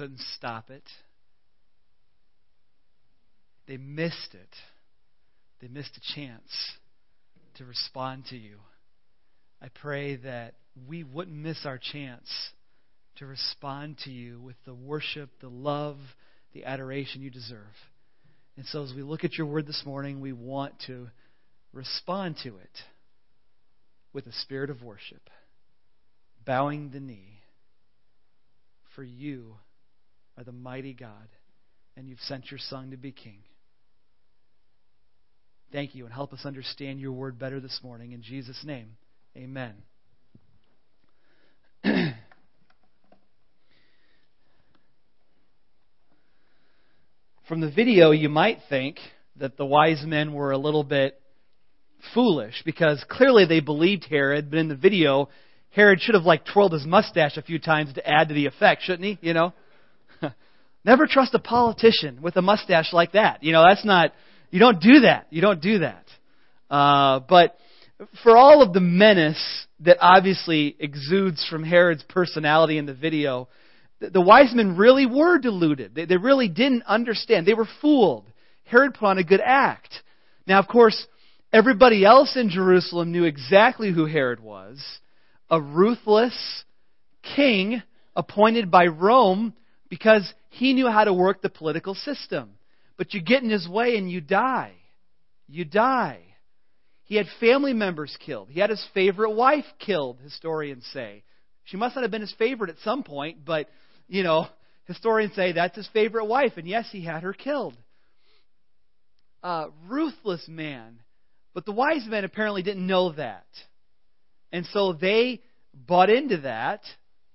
couldn't stop it. They missed it. They missed a chance to respond to you. I pray that we wouldn't miss our chance to respond to you with the worship, the love, the adoration you deserve. And so, as we look at your word this morning, we want to respond to it with a spirit of worship, bowing the knee. For you are the mighty God, and you've sent your Son to be King. Thank you, and help us understand your word better this morning. In Jesus' name, amen. From the video, you might think that the wise men were a little bit foolish because clearly they believed Herod, but in the video, Herod should have like twirled his mustache a few times to add to the effect, shouldn't he? You know? Never trust a politician with a mustache like that. You know, that's not, you don't do that. You don't do that. Uh, but for all of the menace that obviously exudes from Herod's personality in the video, the, the wise men really were deluded. They, they really didn't understand. They were fooled. Herod put on a good act. Now, of course, everybody else in Jerusalem knew exactly who Herod was a ruthless king appointed by Rome because he knew how to work the political system. But you get in his way and you die. You die. He had family members killed. He had his favorite wife killed, historians say. She must not have been his favorite at some point, but, you know, historians say that's his favorite wife, and yes, he had her killed. Ruthless man. But the wise men apparently didn't know that. And so they bought into that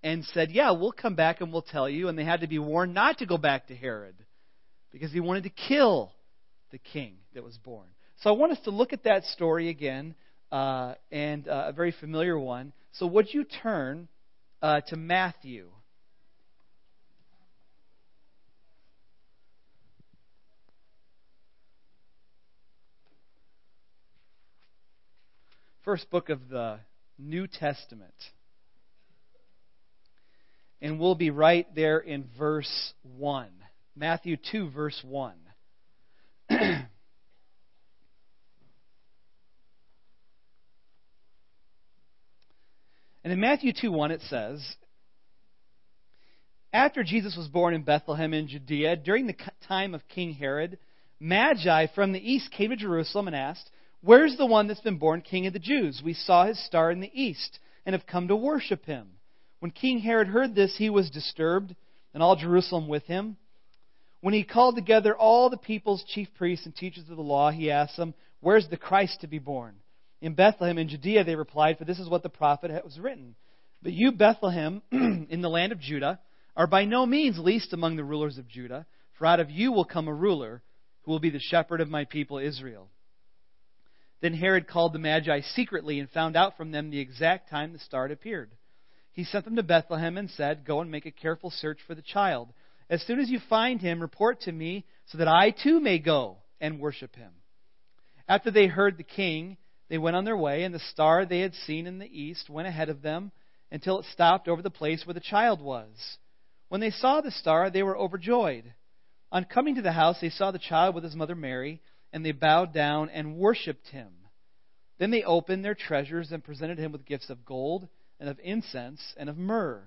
and said, Yeah, we'll come back and we'll tell you. And they had to be warned not to go back to Herod because he wanted to kill the king that was born. So I want us to look at that story again, uh, and uh, a very familiar one. So would you turn uh, to Matthew? First book of the New Testament. And we'll be right there in verse 1. Matthew 2, verse 1. and in Matthew 2 1, it says, After Jesus was born in Bethlehem in Judea, during the time of King Herod, Magi from the east came to Jerusalem and asked, Where's the one that's been born King of the Jews? We saw his star in the east and have come to worship him. When King Herod heard this, he was disturbed, and all Jerusalem with him. When he called together all the people's chief priests and teachers of the law, he asked them, Where's the Christ to be born? In Bethlehem in Judea, they replied, For this is what the prophet was written. But you, Bethlehem, in the land of Judah, are by no means least among the rulers of Judah, for out of you will come a ruler who will be the shepherd of my people Israel. Then Herod called the Magi secretly and found out from them the exact time the star had appeared. He sent them to Bethlehem and said, Go and make a careful search for the child. As soon as you find him, report to me, so that I too may go and worship him. After they heard the king, they went on their way, and the star they had seen in the east went ahead of them until it stopped over the place where the child was. When they saw the star, they were overjoyed. On coming to the house, they saw the child with his mother Mary and they bowed down and worshipped him. Then they opened their treasures and presented him with gifts of gold and of incense and of myrrh.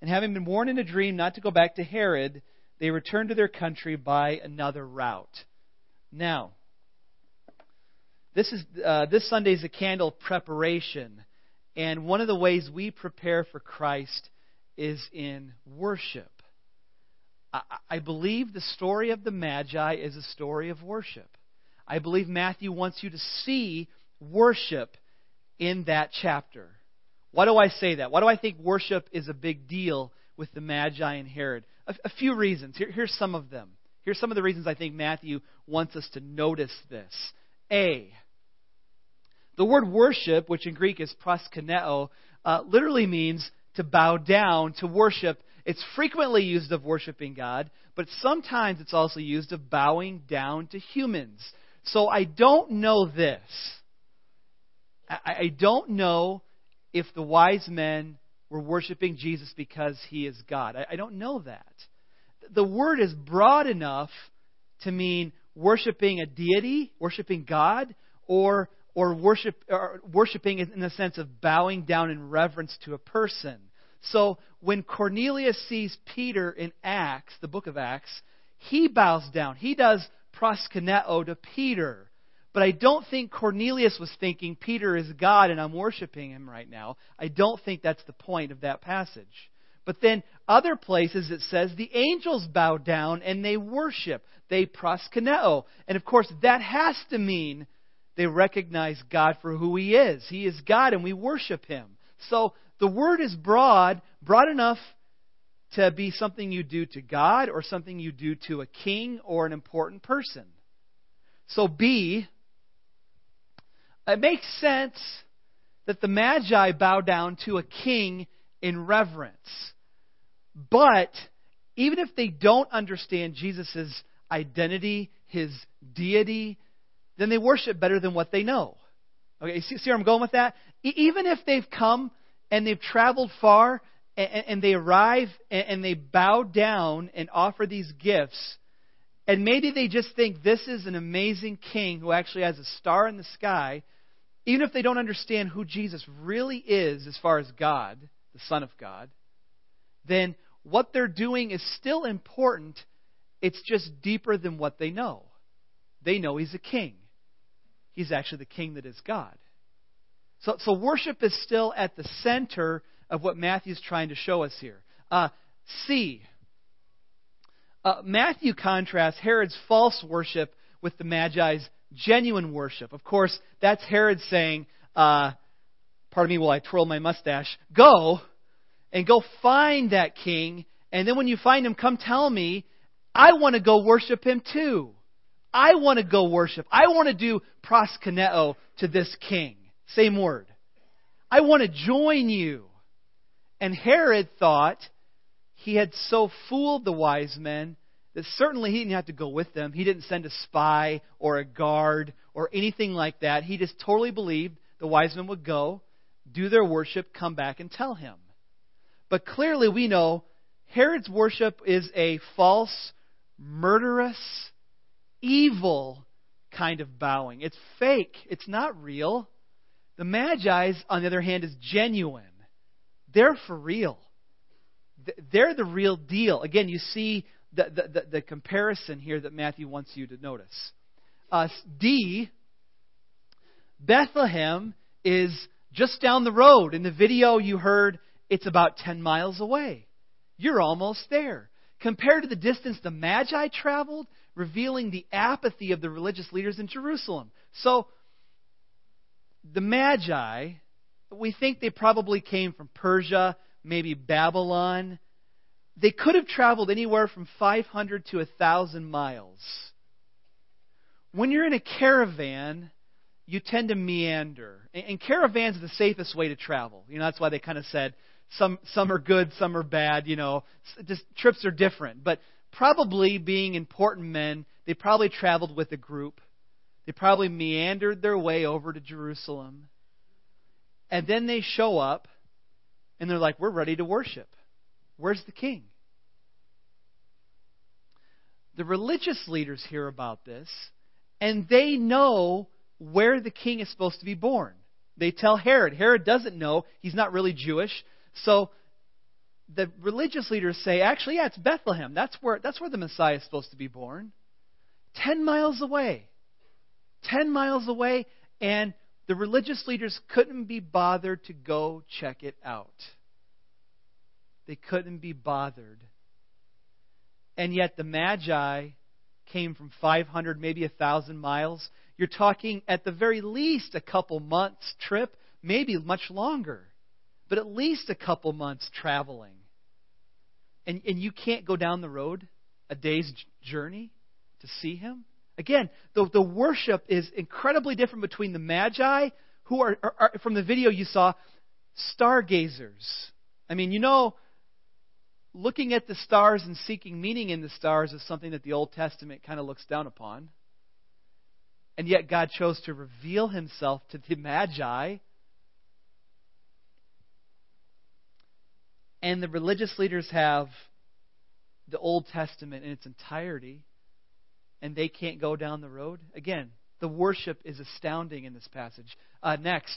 And having been warned in a dream not to go back to Herod, they returned to their country by another route. Now, this is uh, this Sunday is a candle preparation, and one of the ways we prepare for Christ is in worship. I, I believe the story of the Magi is a story of worship. I believe Matthew wants you to see worship in that chapter. Why do I say that? Why do I think worship is a big deal with the Magi and Herod? A, a few reasons. Here, here's some of them. Here's some of the reasons I think Matthew wants us to notice this. A. The word worship, which in Greek is proskuneo, uh, literally means to bow down, to worship. It's frequently used of worshiping God, but sometimes it's also used of bowing down to humans. So I don't know this. I, don't know if the wise men were worshiping Jesus because he is God. I, don't know that. the word is broad enough to mean worshiping a deity, worshiping God, or or worship or worshiping in the sense of bowing down in reverence to a person. So when Cornelius sees Peter in Acts, the book of Acts, he bows down. He does proskuneo to Peter. But I don't think Cornelius was thinking Peter is God and I'm worshiping him right now. I don't think that's the point of that passage. But then other places it says the angels bow down and they worship. They proskuneo. And of course that has to mean they recognize God for who he is. He is God and we worship him. So the word is broad, broad enough to be something you do to God or something you do to a king or an important person. So B, it makes sense that the Magi bow down to a king in reverence. But even if they don't understand Jesus' identity, his deity, then they worship better than what they know. Okay, see, see where I'm going with that? even if they've come and they've traveled far and, and they arrive and, and they bow down and offer these gifts, and maybe they just think this is an amazing king who actually has a star in the sky, even if they don't understand who Jesus really is as far as God, the Son of God, then what they're doing is still important. It's just deeper than what they know. They know he's a king. He's actually the king that is God. So, so worship is still at the center of what Matthew's trying to show us here. Uh. Uh, Matthew contrasts Herod's false worship with the Magi's genuine worship. Of course, that's Herod saying, uh, pardon me while I twirl my mustache, go and go find that king, and then when you find him, come tell me. I want to go worship him too. I want to go worship. I want to do proskuneo to this king. Same word. I want to join you. And Herod thought he had so fooled the wise men that certainly he didn't have to go with them. He didn't send a spy or a guard or anything like that. He just totally believed the wise men would go, do their worship, come back and tell him. But clearly we know Herod's worship is a false, murderous, evil kind of bowing. It's fake. It's not real. The Magi's, on the other hand, is genuine. They're for real. They're the real deal. Again, you see the, the, the, comparison here that Matthew wants you to notice. Uh, D, Bethlehem is just down the road. In the video you heard, it's about 10 miles away. You're almost there. Compared to the distance the Magi traveled, revealing the apathy of the religious leaders in Jerusalem. So, the Magi, we think they probably came from Persia, maybe Babylon. They could have traveled anywhere from 500 to 1,000 miles. When you're in a caravan, you tend to meander. And caravans are the safest way to travel. You know, that's why they kind of said some some are good, some are bad, you know. Just trips are different. But probably being important men, they probably traveled with a group. They probably meandered their way over to Jerusalem. And then they show up and they're like, We're ready to worship. Where's the king? The religious leaders hear about this and they know where the king is supposed to be born. They tell Herod. Herod doesn't know. He's not really Jewish. So the religious leaders say, actually, yeah, it's Bethlehem. That's where, that's where the Messiah is supposed to be born. Ten miles away. 10 miles away, and the religious leaders couldn't be bothered to go check it out. They couldn't be bothered. And yet the Magi came from 500, maybe 1,000 miles. You're talking at the very least a couple months trip, maybe much longer, but at least a couple months traveling. And, and you can't go down the road a day's journey to see him? Again, the, the worship is incredibly different between the Magi, who are, are, are, from the video you saw, stargazers. I mean, you know, looking at the stars and seeking meaning in the stars is something that the Old Testament kind of looks down upon. And yet God chose to reveal himself to the Magi. And the religious leaders have the Old Testament in its entirety and they can't go down the road? Again, the worship is astounding in this passage. Uh, next.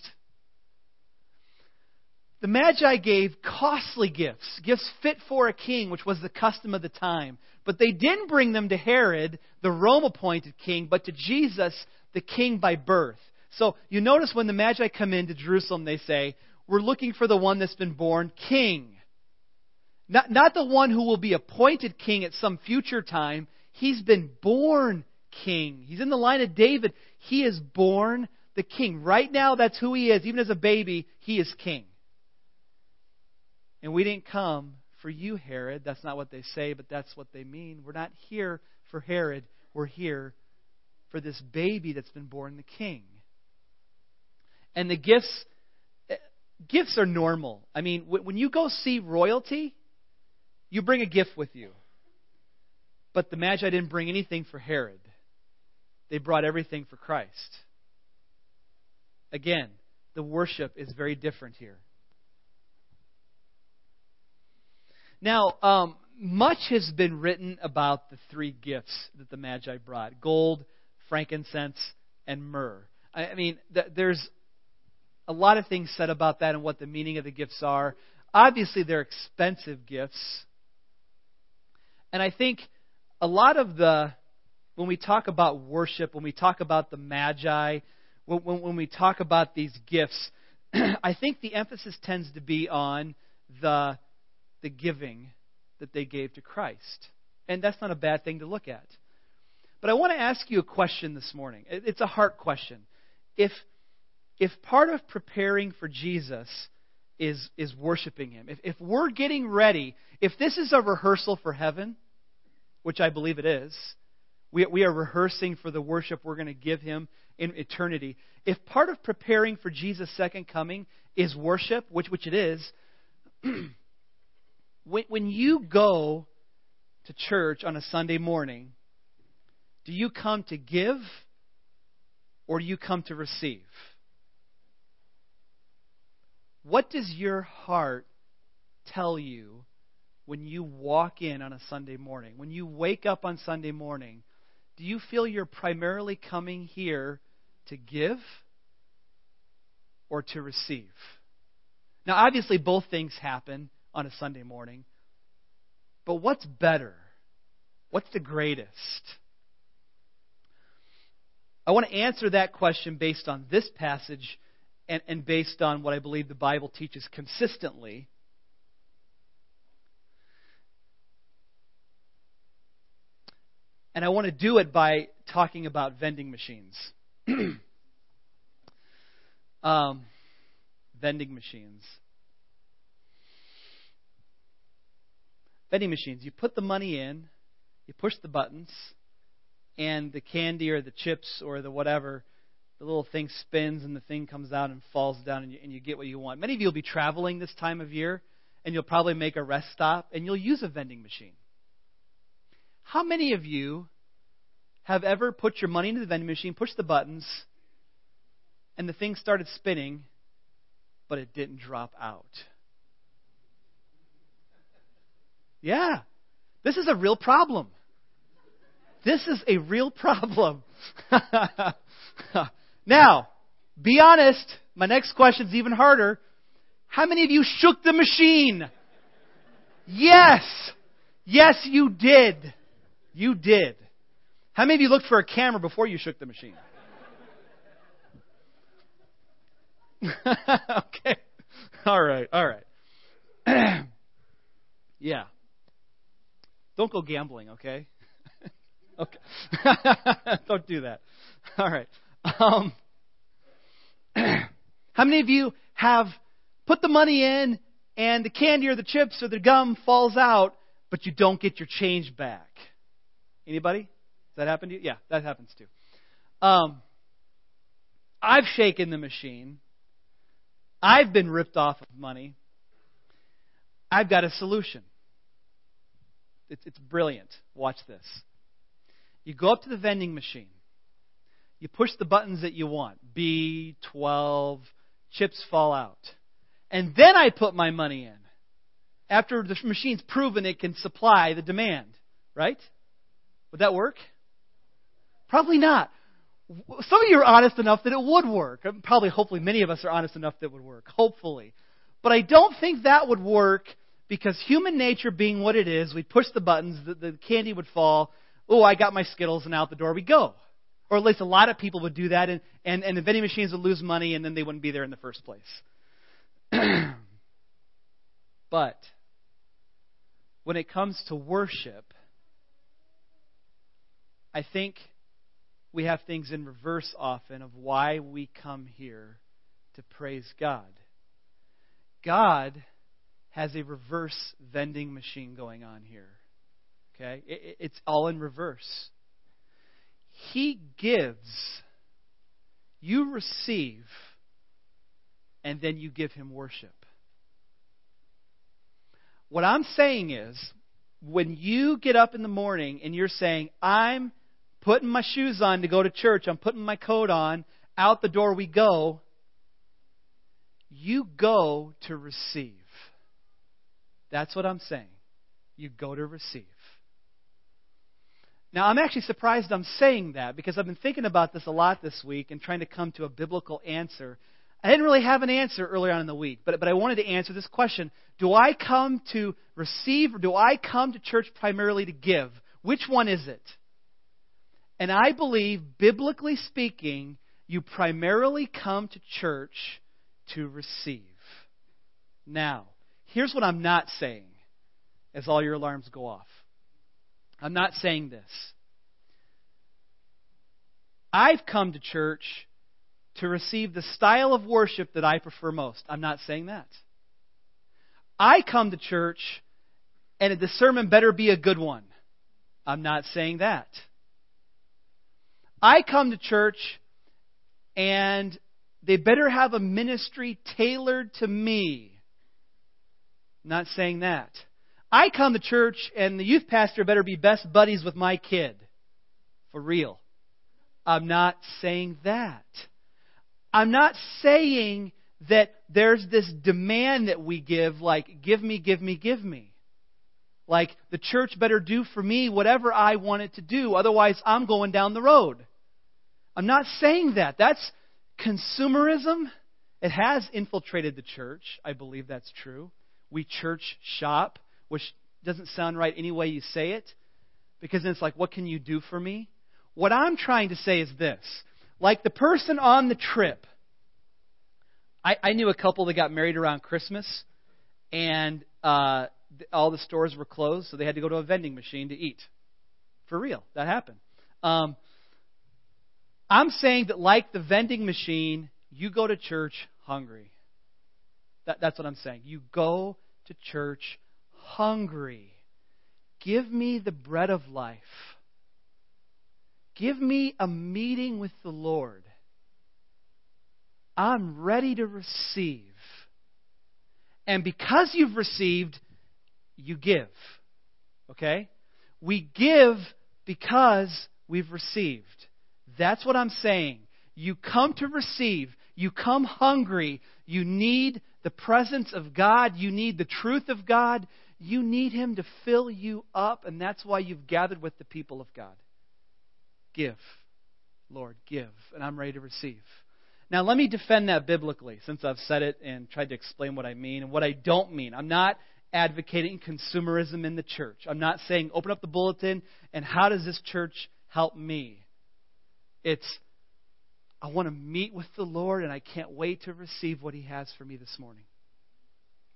The Magi gave costly gifts, gifts fit for a king, which was the custom of the time. But they didn't bring them to Herod, the Rome appointed king, but to Jesus, the king by birth. So you notice when the Magi come into Jerusalem, they say, We're looking for the one that's been born king. Not, not the one who will be appointed king at some future time. He's been born king. He's in the line of David. He is born the king. Right now, that's who he is. Even as a baby, he is king. And we didn't come for you, Herod. That's not what they say, but that's what they mean. We're not here for Herod. We're here for this baby that's been born the king. And the gifts gifts are normal. I mean, when you go see royalty, you bring a gift with you. But the Magi didn't bring anything for Herod. They brought everything for Christ. Again, the worship is very different here. Now, um, much has been written about the three gifts that the Magi brought gold, frankincense, and myrrh. I mean, there's a lot of things said about that and what the meaning of the gifts are. Obviously, they're expensive gifts. And I think a lot of the, when we talk about worship, when we talk about the Magi, when, when, when we talk about these gifts, I think the emphasis tends to be on the the giving that they gave to Christ. And that's not a bad thing to look at. But I want to ask you a question this morning. It's a heart question. If, if part of preparing for Jesus is, is worshiping Him, if, if we're getting ready, if this is a rehearsal for heaven, which I believe it is, we, we are rehearsing for the worship we're going to give Him in eternity. If part of preparing for Jesus' second coming is worship, which, which it is, when, when you go to church on a Sunday morning, do you come to give or do you come to receive? What does your heart tell you when you walk in on a Sunday morning? When you wake up on Sunday morning, do you feel you're primarily coming here to give or to receive? Now, obviously, both things happen on a Sunday morning. But what's better? What's the greatest? I want to answer that question based on this passage and, and based on what I believe the Bible teaches consistently. And I want to do it by talking about vending machines. um, vending machines. Vending machines. You put the money in, you push the buttons, and the candy or the chips or the whatever, the little thing spins and the thing comes out and falls down and you, and you get what you want. Many of you will be traveling this time of year and you'll probably make a rest stop and you'll use a vending machine. How many of you have ever put your money into the vending machine, pushed the buttons, and the thing started spinning, but it didn't drop out? Yeah. This is a real problem. This is a real problem. now, be honest. My next question is even harder. How many of you shook the machine? Yes. Yes, you did. You did. How many of you looked for a camera before you shook the machine? okay. All right. All right. yeah. Don't go gambling, okay? okay. Don't do that. All right. Um, how many of you have put the money in and the candy or the chips or the gum falls out, but you don't get your change back? Anybody? Does that happen to you? Yeah, that happens too. Um, I've shaken the machine. I've been ripped off of money. I've got a solution. It's, it's brilliant. Watch this. You go up to the vending machine. You push the buttons that you want B12, chips fall out. And then I put my money in. after the machine's proven it can supply the demand, right? Would that work? Probably not. Some of you are honest enough that it would work. Probably, hopefully, many of us are honest enough that it would work. Hopefully. But I don't think that would work because human nature being what it is, we push the buttons, the, the candy would fall. Oh, I got my Skittles, and out the door we go. Or at least a lot of people would do that, and, and, and the vending machines would lose money, and then they wouldn't be there in the first place. but when it comes to worship, I think we have things in reverse often of why we come here to praise God. God has a reverse vending machine going on here. Okay? It's all in reverse. He gives, you receive, and then you give him worship. What I'm saying is, when you get up in the morning and you're saying, I'm putting my shoes on to go to church, I'm putting my coat on, out the door we go, you go to receive. That's what I'm saying. You go to receive. Now, I'm actually surprised I'm saying that because I've been thinking about this a lot this week and trying to come to a biblical answer. I didn't really have an answer earlier on in the week, but, but I wanted to answer this question Do I come to receive or do I come to church primarily to give? Which one is it? And I believe, biblically speaking, you primarily come to church to receive. Now, here's what I'm not saying as all your alarms go off. I'm not saying this. I've come to church to receive the style of worship that I prefer most. I'm not saying that. I come to church and the sermon better be a good one. I'm not saying that. I come to church and they better have a ministry tailored to me. Not saying that. I come to church and the youth pastor better be best buddies with my kid. For real. I'm not saying that. I'm not saying that there's this demand that we give, like, give me, give me, give me. Like, the church better do for me whatever I want it to do, otherwise I'm going down the road. I'm not saying that. That's consumerism. It has infiltrated the church. I believe that's true. We church shop, which doesn't sound right any way you say it, because then it's like, what can you do for me? What I'm trying to say is this like the person on the trip, I, I knew a couple that got married around Christmas, and uh, all the stores were closed, so they had to go to a vending machine to eat. For real, that happened. Um, I'm saying that, like the vending machine, you go to church hungry. That, that's what I'm saying. You go to church hungry. Give me the bread of life. Give me a meeting with the Lord. I'm ready to receive. And because you've received, you give. Okay? We give because we've received. That's what I'm saying. You come to receive. You come hungry. You need the presence of God. You need the truth of God. You need Him to fill you up, and that's why you've gathered with the people of God. Give, Lord, give, and I'm ready to receive. Now, let me defend that biblically since I've said it and tried to explain what I mean and what I don't mean. I'm not advocating consumerism in the church. I'm not saying open up the bulletin and how does this church help me? It's, I want to meet with the Lord and I can't wait to receive what He has for me this morning.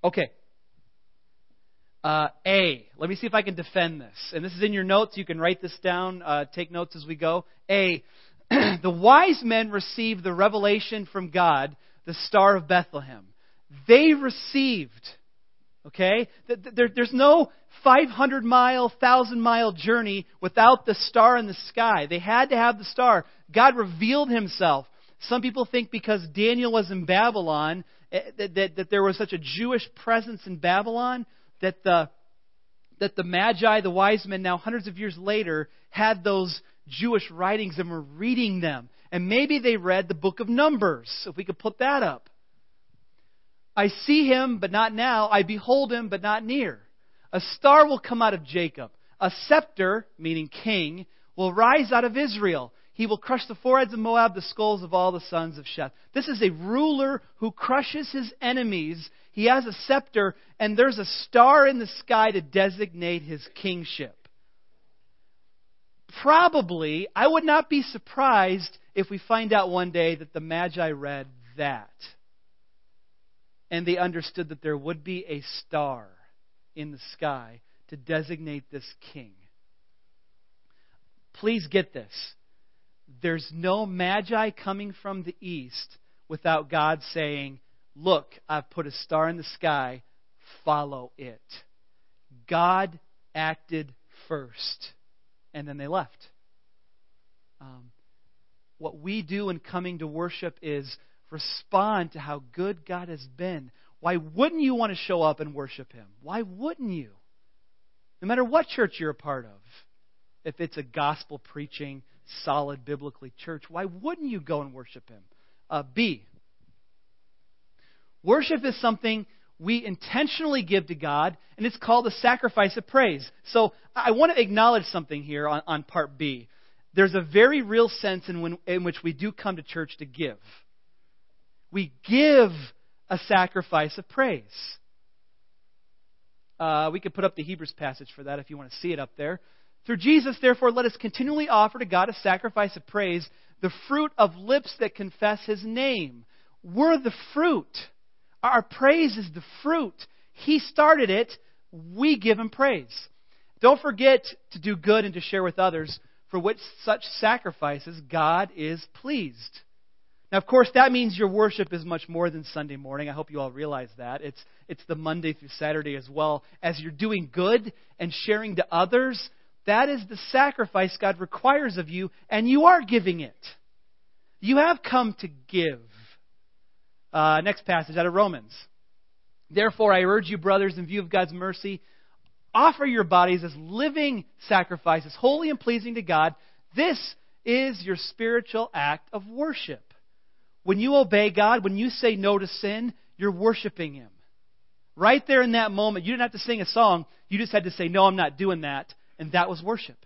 Okay. Uh, A. Let me see if I can defend this. And this is in your notes. You can write this down, uh, take notes as we go. A. the wise men received the revelation from God, the Star of Bethlehem. They received. Okay? There, there's no 500 mile, 1,000 mile journey without the star in the sky. They had to have the star. God revealed himself. Some people think because Daniel was in Babylon, eh, that, that, that there was such a Jewish presence in Babylon, that the, that the Magi, the wise men, now hundreds of years later, had those Jewish writings and were reading them. And maybe they read the book of Numbers, if we could put that up. I see him, but not now. I behold him, but not near. A star will come out of Jacob. A scepter, meaning king, will rise out of Israel. He will crush the foreheads of Moab, the skulls of all the sons of Sheth. This is a ruler who crushes his enemies. He has a scepter, and there's a star in the sky to designate his kingship. Probably, I would not be surprised if we find out one day that the Magi read that. And they understood that there would be a star in the sky to designate this king. Please get this. There's no magi coming from the east without God saying, Look, I've put a star in the sky, follow it. God acted first, and then they left. Um, what we do in coming to worship is respond to how good God has been. Why wouldn't you want to show up and worship Him? Why wouldn't you? No matter what church you're a part of, if it's a gospel preaching, solid biblically church, why wouldn't you go and worship Him? Uh, B. Worship is something we intentionally give to God, and it's called a sacrifice of praise. So I want to acknowledge something here on, on part B. There's a very real sense in, when, in which we do come to church to give. We give a sacrifice of praise. Uh, we could put up the Hebrews passage for that if you want to see it up there. Through Jesus, therefore, let us continually offer to God a sacrifice of praise, the fruit of lips that confess his name. We're the fruit. Our praise is the fruit. He started it. We give him praise. Don't forget to do good and to share with others, for which such sacrifices God is pleased. Now, of course, that means your worship is much more than Sunday morning. I hope you all realize that. It's, it's the Monday through Saturday as well. As you're doing good and sharing to others, that is the sacrifice God requires of you, and you are giving it. You have come to give. Uh, next passage out of Romans. Therefore, I urge you, brothers, in view of God's mercy, offer your bodies as living sacrifices, holy and pleasing to God. This is your spiritual act of worship. When you obey God, when you say no to sin, you're worshiping Him. Right there in that moment, you didn't have to sing a song. You just had to say, No, I'm not doing that. And that was worship.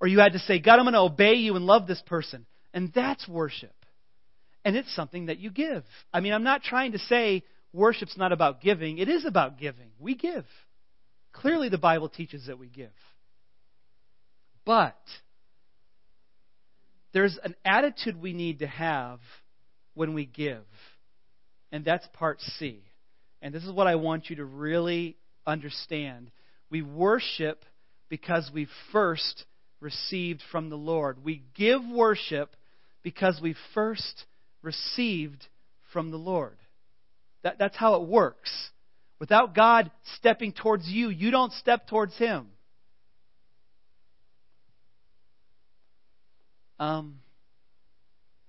Or you had to say, God, I'm going to obey you and love this person. And that's worship. And it's something that you give. I mean, I'm not trying to say worship's not about giving. It is about giving. We give. Clearly, the Bible teaches that we give. But there's an attitude we need to have when we give. And that's part C. And this is what I want you to really understand. We worship because we first received from the Lord. We give worship because we first received from the Lord. That, that's how it works. Without God stepping towards you, you don't step towards Him. Um,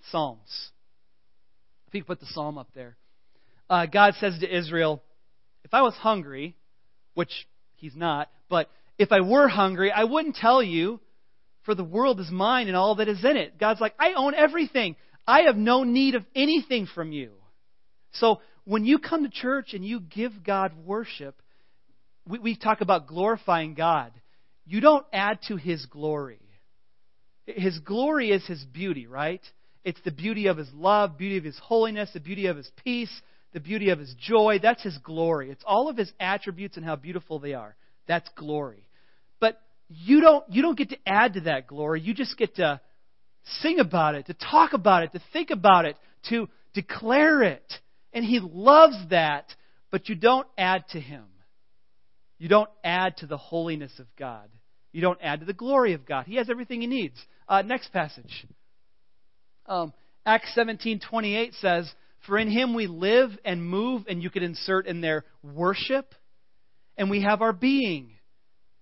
Psalms. You put the psalm up there. Uh, God says to Israel, If I was hungry, which he's not, but if I were hungry, I wouldn't tell you, for the world is mine and all that is in it. God's like, I own everything. I have no need of anything from you. So when you come to church and you give God worship, we, we talk about glorifying God. You don't add to his glory. His glory is his beauty, right? It's the beauty of his love, beauty of his holiness, the beauty of his peace, the beauty of his joy. That's his glory. It's all of his attributes and how beautiful they are. That's glory. But you don't you don't get to add to that glory. You just get to sing about it, to talk about it, to think about it, to declare it. And he loves that, but you don't add to him. You don't add to the holiness of God. You don't add to the glory of God. He has everything he needs. Uh, next passage. Um, Acts 17:28 says, "For in him we live and move," and you could insert in there worship, and we have our being.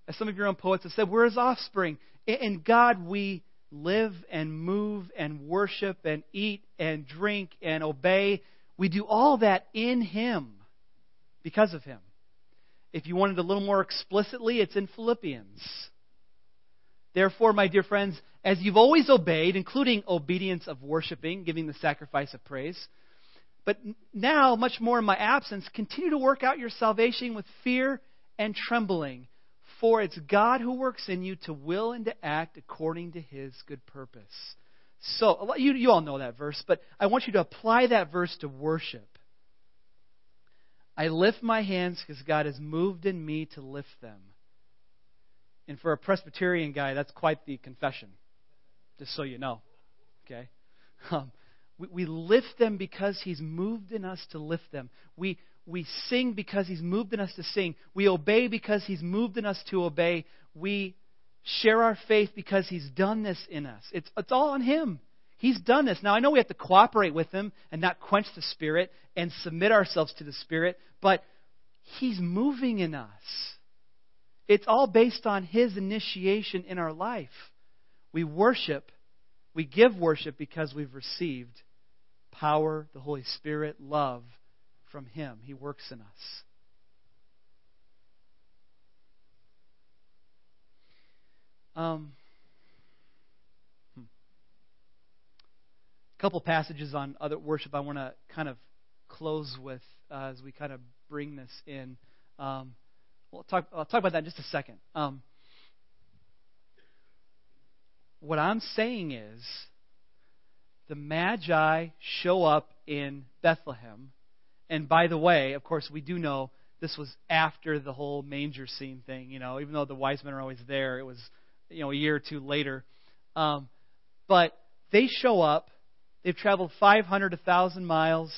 As some of your own poets have said, we're his offspring. In God we live and move and worship and eat and drink and obey. We do all that in him because of him. If you wanted a little more explicitly, it's in Philippians. Therefore, my dear friends, as you've always obeyed, including obedience of worshiping, giving the sacrifice of praise, But now, much more in my absence, continue to work out your salvation with fear and trembling. For it's God who works in you to will and to act according to his good purpose. So, you, you all know that verse, but I want you to apply that verse to worship. I lift my hands because God has moved in me to lift them. And for a Presbyterian guy, that's quite the confession, just so you know. Okay? Um, we, we lift them because He's moved in us to lift them. We, we sing because He's moved in us to sing. We obey because He's moved in us to obey. We share our faith because He's done this in us. It's, it's all on Him. He's done this. Now, I know we have to cooperate with Him and not quench the Spirit and submit ourselves to the Spirit, but He's moving in us. It's all based on His initiation in our life. We worship, we give worship because we've received power, the Holy Spirit, love from Him. He works in us. Um, hmm. A couple passages on other worship I want to kind of close with uh, as we kind of bring this in. Um, we'll talk, I'll talk about that in just a second. Um, what I'm saying is the Magi show up in Bethlehem. And by the way, of course, we do know this was after the whole manger scene thing. You know, even though the wise men are always there, it was you know a year or two later. Um, but they show up. They've traveled 500, to 1,000 miles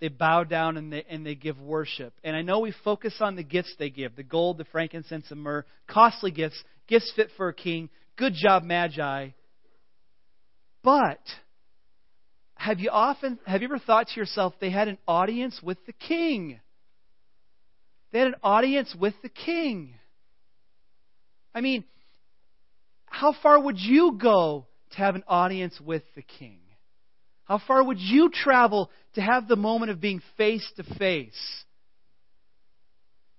they bow down and they, and they give worship. And I know we focus on the gifts they give the gold, the frankincense, and myrrh, costly gifts, gifts fit for a king. Good job, Magi. But have you often have you ever thought to yourself they had an audience with the king? They had an audience with the king. I mean, how far would you go to have an audience with the king? How far would you travel to have the moment of being face to face?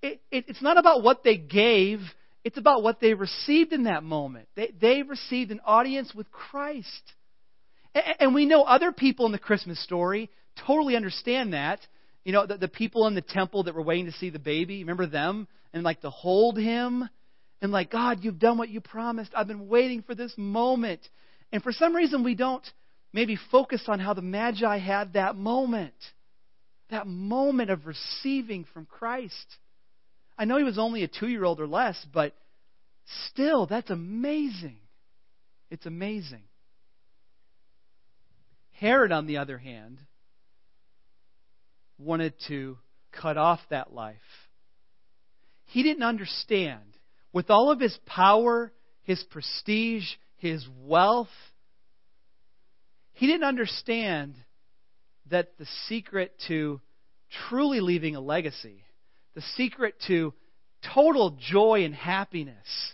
It's not about what they gave, it's about what they received in that moment. They, they received an audience with Christ. And, and we know other people in the Christmas story totally understand that. You know, the, the people in the temple that were waiting to see the baby, remember them? And like to hold him and like, God, you've done what you promised. I've been waiting for this moment. And for some reason, we don't maybe focus on how the Magi had that moment. That moment of receiving from Christ. I know he was only a two year old or less, but still, that's amazing. It's amazing. Herod, on the other hand, wanted to cut off that life. He didn't understand. With all of his power, his prestige, his wealth, he didn't understand that the secret to truly leaving a legacy, the secret to total joy and happiness,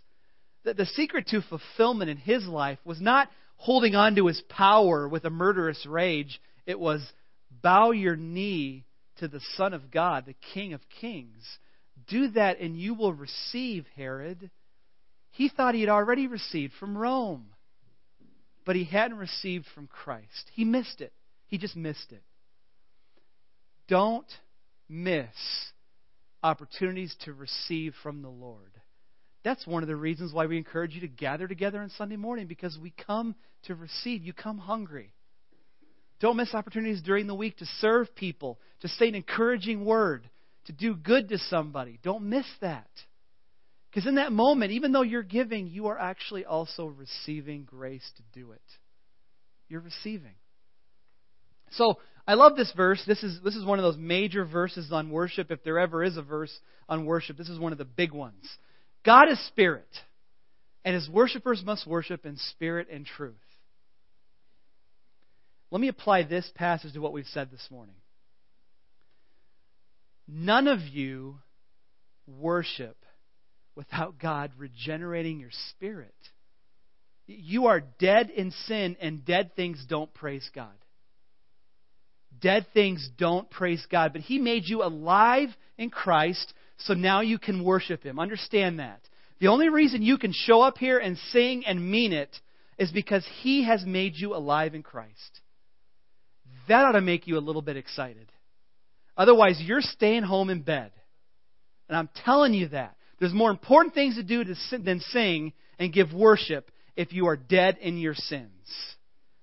that the secret to fulfillment in his life was not holding on to his power with a murderous rage. It was bow your knee to the Son of God, the King of Kings. Do that and you will receive, Herod. He thought he had already received from Rome but he hadn't received from Christ. He missed it. He just missed it. Don't miss opportunities to receive from the Lord. That's one of the reasons why we encourage you to gather together on Sunday morning because we come to receive. You come hungry. Don't miss opportunities during the week to serve people, to say an encouraging word, to do good to somebody. Don't miss that. Because in that moment, even though you're giving, you are actually also receiving grace to do it. You're receiving. So I love this verse. This is, this is one of those major verses on worship. If there ever is a verse on worship, this is one of the big ones. God is spirit, and his worshippers must worship in spirit and truth. Let me apply this passage to what we've said this morning. None of you worship without God regenerating your spirit. You are dead in sin, and dead things don't praise God. Dead things don't praise God, but He made you alive in Christ, so now you can worship Him. Understand that. The only reason you can show up here and sing and mean it is because He has made you alive in Christ. That ought to make you a little bit excited. Otherwise, you're staying home in bed. And I'm telling you that. There's more important things to do than sing and give worship if you are dead in your sins.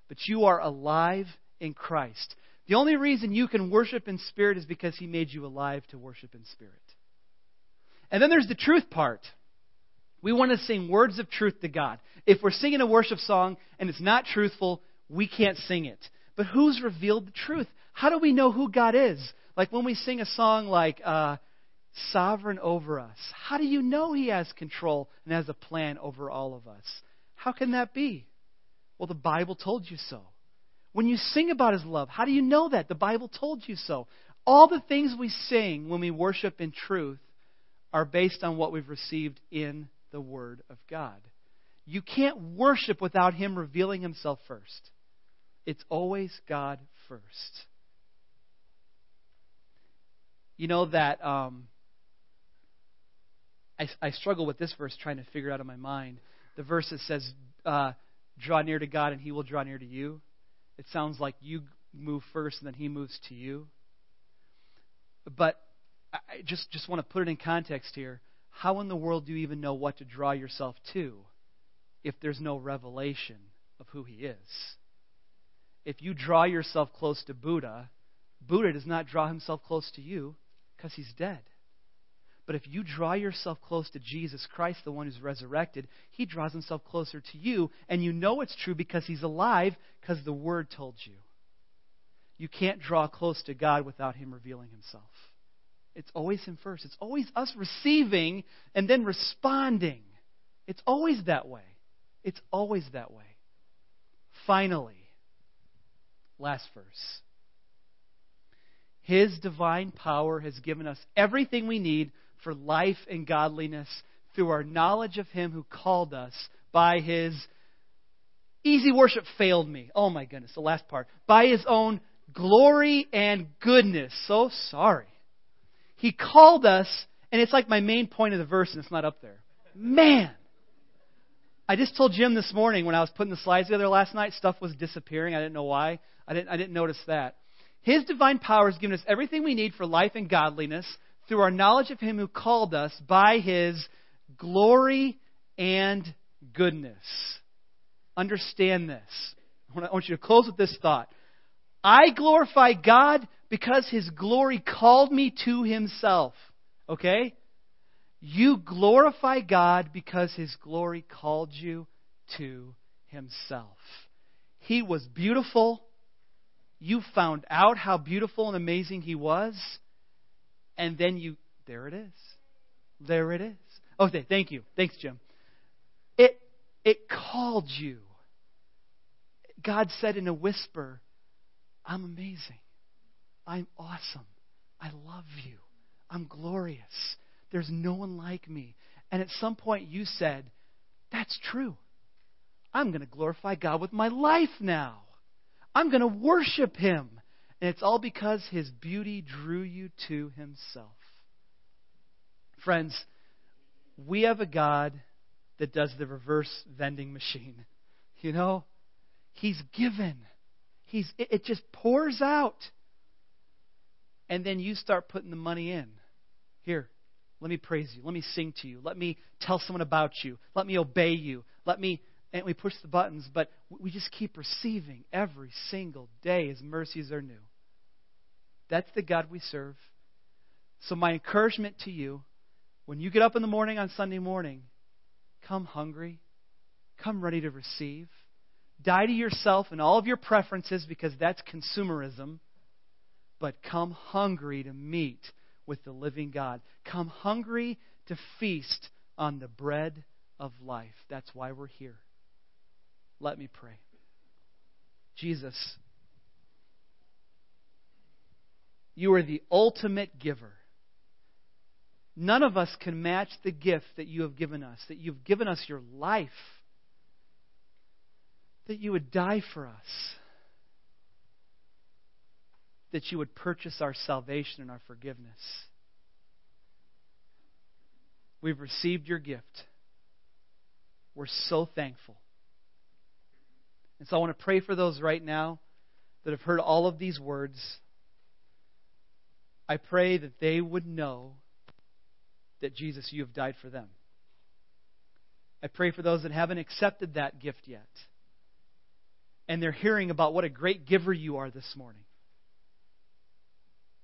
But you are alive in Christ. The only reason you can worship in spirit is because He made you alive to worship in spirit. And then there's the truth part. We want to sing words of truth to God. If we're singing a worship song and it's not truthful, we can't sing it. But who's revealed the truth? How do we know who God is? Like when we sing a song like uh, Sovereign over us, how do you know He has control and has a plan over all of us? How can that be? Well, the Bible told you so. When you sing about His love, how do you know that? The Bible told you so. All the things we sing when we worship in truth are based on what we've received in the Word of God. You can't worship without Him revealing Himself first. It's always God first. You know that um, I, I, struggle with this verse trying to figure out in my mind. The verse that says, uh, "Draw near to God, and He will draw near to you." It sounds like you move first, and then He moves to you. But I just just want to put it in context here. How in the world do you even know what to draw yourself to if there's no revelation of who he is? If you draw yourself close to Buddha, Buddha does not draw himself close to you because he's dead. But if you draw yourself close to Jesus Christ, the one who's resurrected, he draws himself closer to you, and you know it's true because he's alive because the Word told you. You can't draw close to God without him revealing himself. It's always Him first. It's always us receiving and then responding. It's always that way. It's always that way. Finally, last verse. His divine power has given us everything we need for life and godliness through our knowledge of Him who called us by His. EasyWorship failed me. Oh my goodness, the last part. By His own glory and goodness. So sorry. He called us, and it's like my main point of the verse, and it's not up there. Man! I just told Jim this morning when I was putting the slides together last night, stuff was disappearing. I didn't know why. I didn't, I didn't notice that. His divine power has given us everything we need for life and godliness through our knowledge of Him who called us by His glory and goodness. Understand this. I want you to close with this thought. I glorify God because his glory called me to himself. Okay? You glorify God because his glory called you to himself. He was beautiful. You found out how beautiful and amazing he was. And then you, there it is. There it is. Okay, thank you. Thanks, Jim. It, it called you. God said in a whisper, I'm amazing. I'm awesome. I love you. I'm glorious. There's no one like me. And at some point you said, That's true. I'm going to glorify God with my life now. I'm going to worship Him. And it's all because His beauty drew you to Himself. Friends, we have a God that does the reverse vending machine. You know, He's given. He's, it, it just pours out and then you start putting the money in. Here, let me praise you. Let me sing to you. Let me tell someone about you. Let me obey you. Let me, and we push the buttons, but we just keep receiving every single day. His mercies are new. That's the God we serve. So, my encouragement to you when you get up in the morning on Sunday morning, come hungry, come ready to receive. Die to yourself and all of your preferences because that's consumerism but come hungry to meet with the living God. Come hungry to feast on the bread of life. That's why we're here. Let me pray. Jesus, you are the ultimate giver. None of us can match the gift that you have given us, that you've given us your life, that you would die for us that you would purchase our salvation and our forgiveness. We've received your gift. We're so thankful. And so I want to pray for those right now that have heard all of these words, I pray that they would know that Jesus, you have died for them. I pray for those that haven't accepted that gift yet. And they're hearing about what a great giver you are this morning.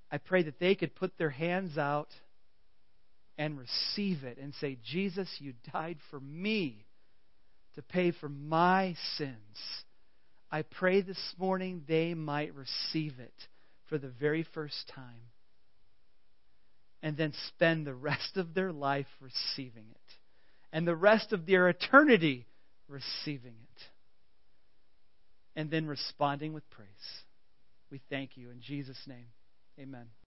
I pray that they could put their hands out and receive it and say, Jesus, you died for me to pay for my sins. I pray this morning they might receive it for the very first time and then spend the rest of their life receiving it and the rest of their eternity receiving it and then responding with praise. We thank you in Jesus' name. Amen.